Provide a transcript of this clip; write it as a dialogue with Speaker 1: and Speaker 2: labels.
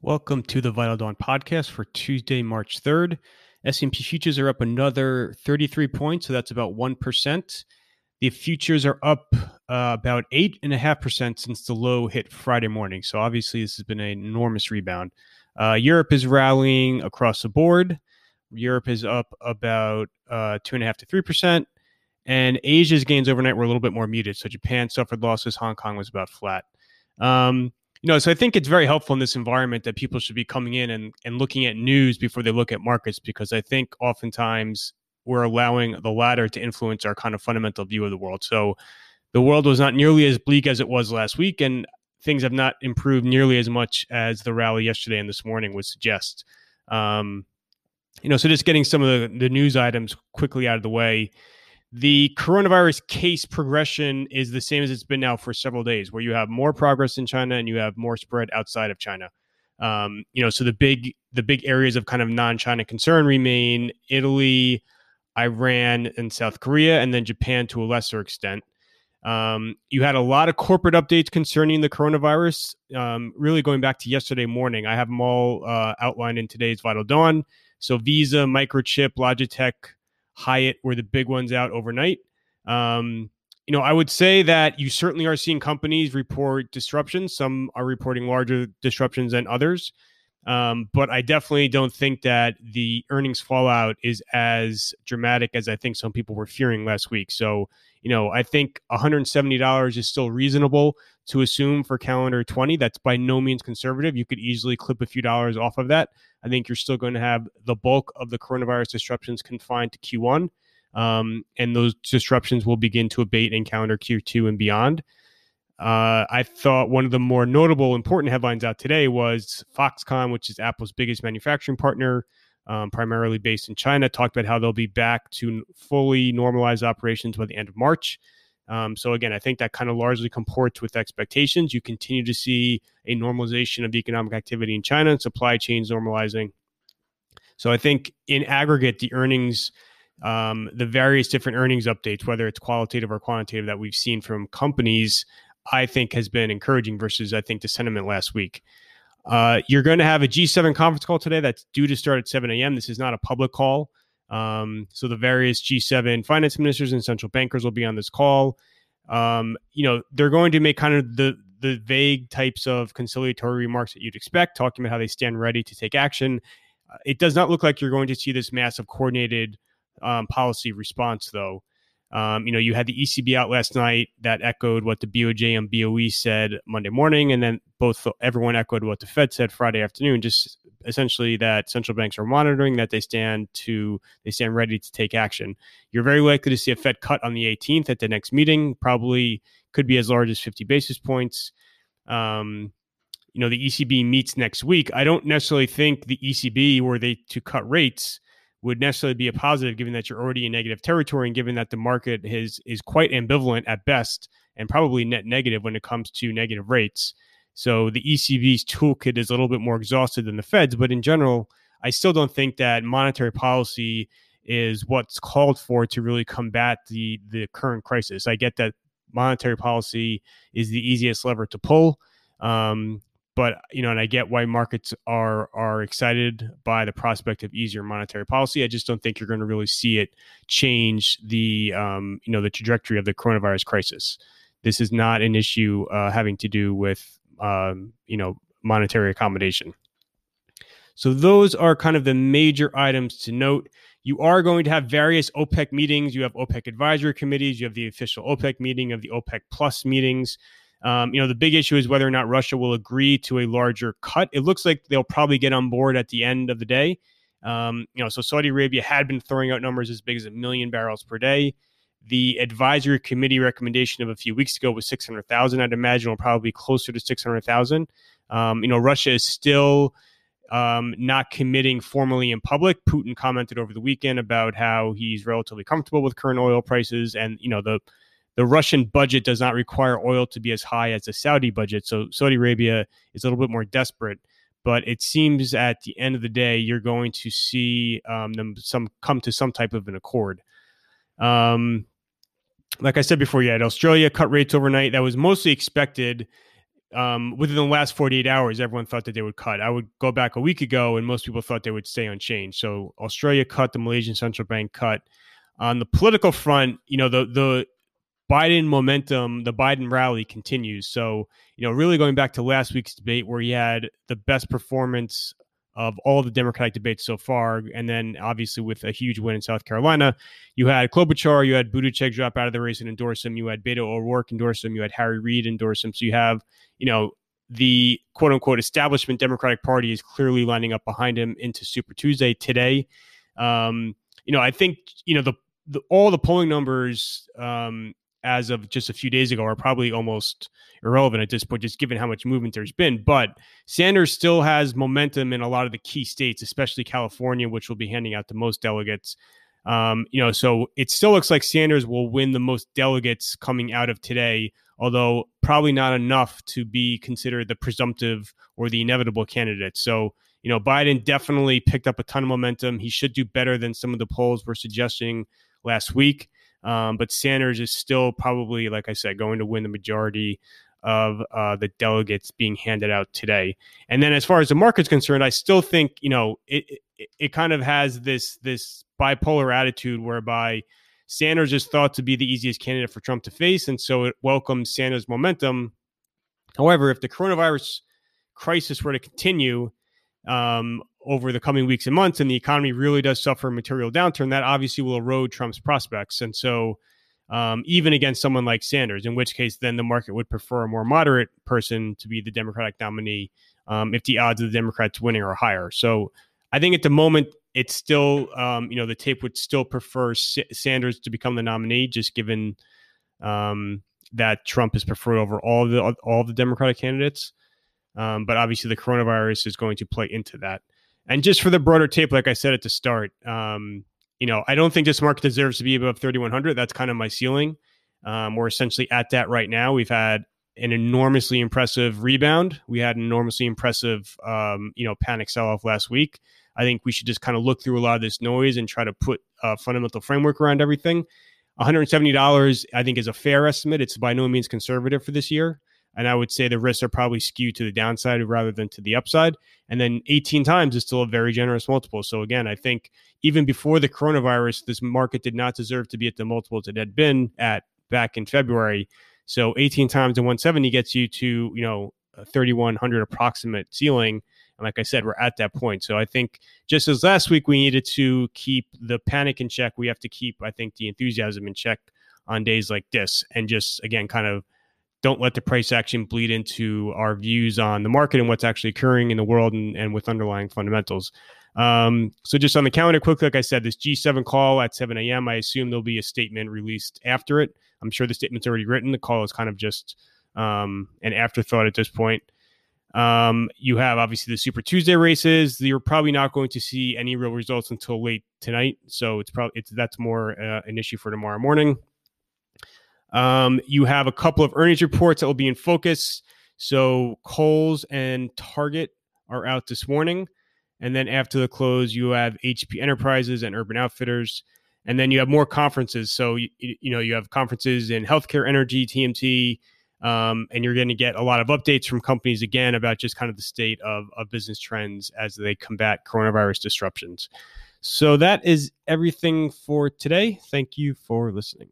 Speaker 1: Welcome to the Vital Dawn podcast for Tuesday, March 3rd. S&P futures are up another 33 points, so that's about 1%. The futures are up uh, about 8.5% since the low hit Friday morning. So obviously this has been an enormous rebound. Uh, Europe is rallying across the board. Europe is up about uh, 2.5 to 3%. And Asia's gains overnight were a little bit more muted. So Japan suffered losses. Hong Kong was about flat. Um, you know, so I think it's very helpful in this environment that people should be coming in and, and looking at news before they look at markets because I think oftentimes we're allowing the latter to influence our kind of fundamental view of the world. So the world was not nearly as bleak as it was last week, and things have not improved nearly as much as the rally yesterday and this morning would suggest. Um, you know, so just getting some of the, the news items quickly out of the way the coronavirus case progression is the same as it's been now for several days, where you have more progress in China and you have more spread outside of China. Um, you know, so the big the big areas of kind of non-China concern remain Italy, Iran, and South Korea, and then Japan to a lesser extent. Um, you had a lot of corporate updates concerning the coronavirus. Um, really going back to yesterday morning, I have them all uh, outlined in today's Vital Dawn. So Visa, Microchip, Logitech, Hyatt were the big ones out overnight. Um, you know, I would say that you certainly are seeing companies report disruptions. Some are reporting larger disruptions than others. Um, but I definitely don't think that the earnings fallout is as dramatic as I think some people were fearing last week. So, you know, I think $170 is still reasonable to assume for calendar 20. That's by no means conservative. You could easily clip a few dollars off of that. I think you're still going to have the bulk of the coronavirus disruptions confined to Q1. Um, and those disruptions will begin to abate in calendar Q2 and beyond. Uh, I thought one of the more notable, important headlines out today was Foxconn, which is Apple's biggest manufacturing partner, um, primarily based in China, talked about how they'll be back to fully normalized operations by the end of March. Um, so again, I think that kind of largely comports with expectations. You continue to see a normalization of economic activity in China and supply chains normalizing. So I think in aggregate, the earnings, um, the various different earnings updates, whether it's qualitative or quantitative that we've seen from companies, I think has been encouraging versus I think the sentiment last week. Uh, you're going to have a G7 conference call today that's due to start at 7 a.m. This is not a public call. Um, so the various G7 finance ministers and central bankers will be on this call. Um, you know, they're going to make kind of the the vague types of conciliatory remarks that you'd expect, talking about how they stand ready to take action. Uh, it does not look like you're going to see this massive coordinated um, policy response, though. Um, you know, you had the ECB out last night that echoed what the BOJ and BOE said Monday morning, and then both everyone echoed what the Fed said Friday afternoon. Just essentially that central banks are monitoring, that they stand to they stand ready to take action. You're very likely to see a Fed cut on the 18th at the next meeting. Probably could be as large as 50 basis points. Um, you know, the ECB meets next week. I don't necessarily think the ECB were they to cut rates would necessarily be a positive given that you're already in negative territory and given that the market is is quite ambivalent at best and probably net negative when it comes to negative rates. So the ECB's toolkit is a little bit more exhausted than the Fed's, but in general, I still don't think that monetary policy is what's called for to really combat the the current crisis. I get that monetary policy is the easiest lever to pull. Um, but you know, and I get why markets are are excited by the prospect of easier monetary policy. I just don't think you're going to really see it change the um, you know the trajectory of the coronavirus crisis. This is not an issue uh, having to do with um, you know monetary accommodation. So those are kind of the major items to note. You are going to have various OPEC meetings. You have OPEC advisory committees. You have the official OPEC meeting of the OPEC Plus meetings. Um, you know, the big issue is whether or not Russia will agree to a larger cut. It looks like they'll probably get on board at the end of the day. Um, you know, so Saudi Arabia had been throwing out numbers as big as a million barrels per day. The advisory committee recommendation of a few weeks ago was 600,000. I'd imagine we'll probably be closer to 600,000. Um, you know, Russia is still um, not committing formally in public. Putin commented over the weekend about how he's relatively comfortable with current oil prices, and you know the the Russian budget does not require oil to be as high as the Saudi budget. So Saudi Arabia is a little bit more desperate. But it seems at the end of the day, you're going to see um, them some come to some type of an accord. Um, like I said before, you had Australia cut rates overnight. That was mostly expected. um, within the last 48 hours, everyone thought that they would cut. I would go back a week ago, and most people thought they would stay unchanged. So Australia cut, the Malaysian central bank cut. On the political front, you know, the the Biden momentum, the Biden rally continues. So, you know, really going back to last week's debate where he had the best performance of all the Democratic debates so far. And then obviously with a huge win in South Carolina, you had Klobuchar, you had Buttigieg drop out of the race and endorse him. You had Beto O'Rourke endorse him. You had Harry Reid endorse him. So you have, you know, the quote unquote establishment Democratic Party is clearly lining up behind him into Super Tuesday today. Um, you know, I think, you know, the, the all the polling numbers um, as of just a few days ago are probably almost irrelevant at this point, just given how much movement there's been. But Sanders still has momentum in a lot of the key states, especially California, which will be handing out the most delegates. Um, you know, so it still looks like Sanders will win the most delegates coming out of today, although probably not enough to be considered the presumptive or the inevitable candidate. So, you know, Biden definitely picked up a ton of momentum. He should do better than some of the polls were suggesting last week. Um, but Sanders is still probably, like I said, going to win the majority of uh, the delegates being handed out today. And then, as far as the market's concerned, I still think you know it, it, it kind of has this this bipolar attitude whereby Sanders is thought to be the easiest candidate for Trump to face, and so it welcomes Sanders' momentum. However, if the coronavirus crisis were to continue, um, over the coming weeks and months and the economy really does suffer a material downturn, that obviously will erode Trump's prospects. And so, um, even against someone like Sanders, in which case then the market would prefer a more moderate person to be the Democratic nominee um, if the odds of the Democrats winning are higher. So I think at the moment it's still, um, you know, the tape would still prefer S- Sanders to become the nominee, just given um, that Trump is preferred over all the all the Democratic candidates. Um, but obviously, the coronavirus is going to play into that. And just for the broader tape, like I said at the start, um, you know, I don't think this market deserves to be above 3,100. That's kind of my ceiling. Um, we're essentially at that right now. We've had an enormously impressive rebound. We had an enormously impressive, um, you know, panic sell off last week. I think we should just kind of look through a lot of this noise and try to put a fundamental framework around everything. $170, I think, is a fair estimate. It's by no means conservative for this year. And I would say the risks are probably skewed to the downside rather than to the upside. And then 18 times is still a very generous multiple. So again, I think even before the coronavirus, this market did not deserve to be at the multiples it had been at back in February. So 18 times and 170 gets you to, you know, 3100 approximate ceiling. And like I said, we're at that point. So I think just as last week we needed to keep the panic in check, we have to keep, I think, the enthusiasm in check on days like this and just again kind of don't let the price action bleed into our views on the market and what's actually occurring in the world and, and with underlying fundamentals. Um, so just on the calendar, quick, like I said, this G7 call at 7 a.m. I assume there'll be a statement released after it. I'm sure the statement's already written. The call is kind of just um, an afterthought at this point. Um, you have obviously the Super Tuesday races. You're probably not going to see any real results until late tonight, so it's probably it's that's more uh, an issue for tomorrow morning. Um, you have a couple of earnings reports that will be in focus. So Kohl's and Target are out this morning. And then after the close, you have HP Enterprises and Urban Outfitters. And then you have more conferences. So, you, you know, you have conferences in healthcare, energy, TMT, um, and you're going to get a lot of updates from companies again about just kind of the state of, of business trends as they combat coronavirus disruptions. So that is everything for today. Thank you for listening.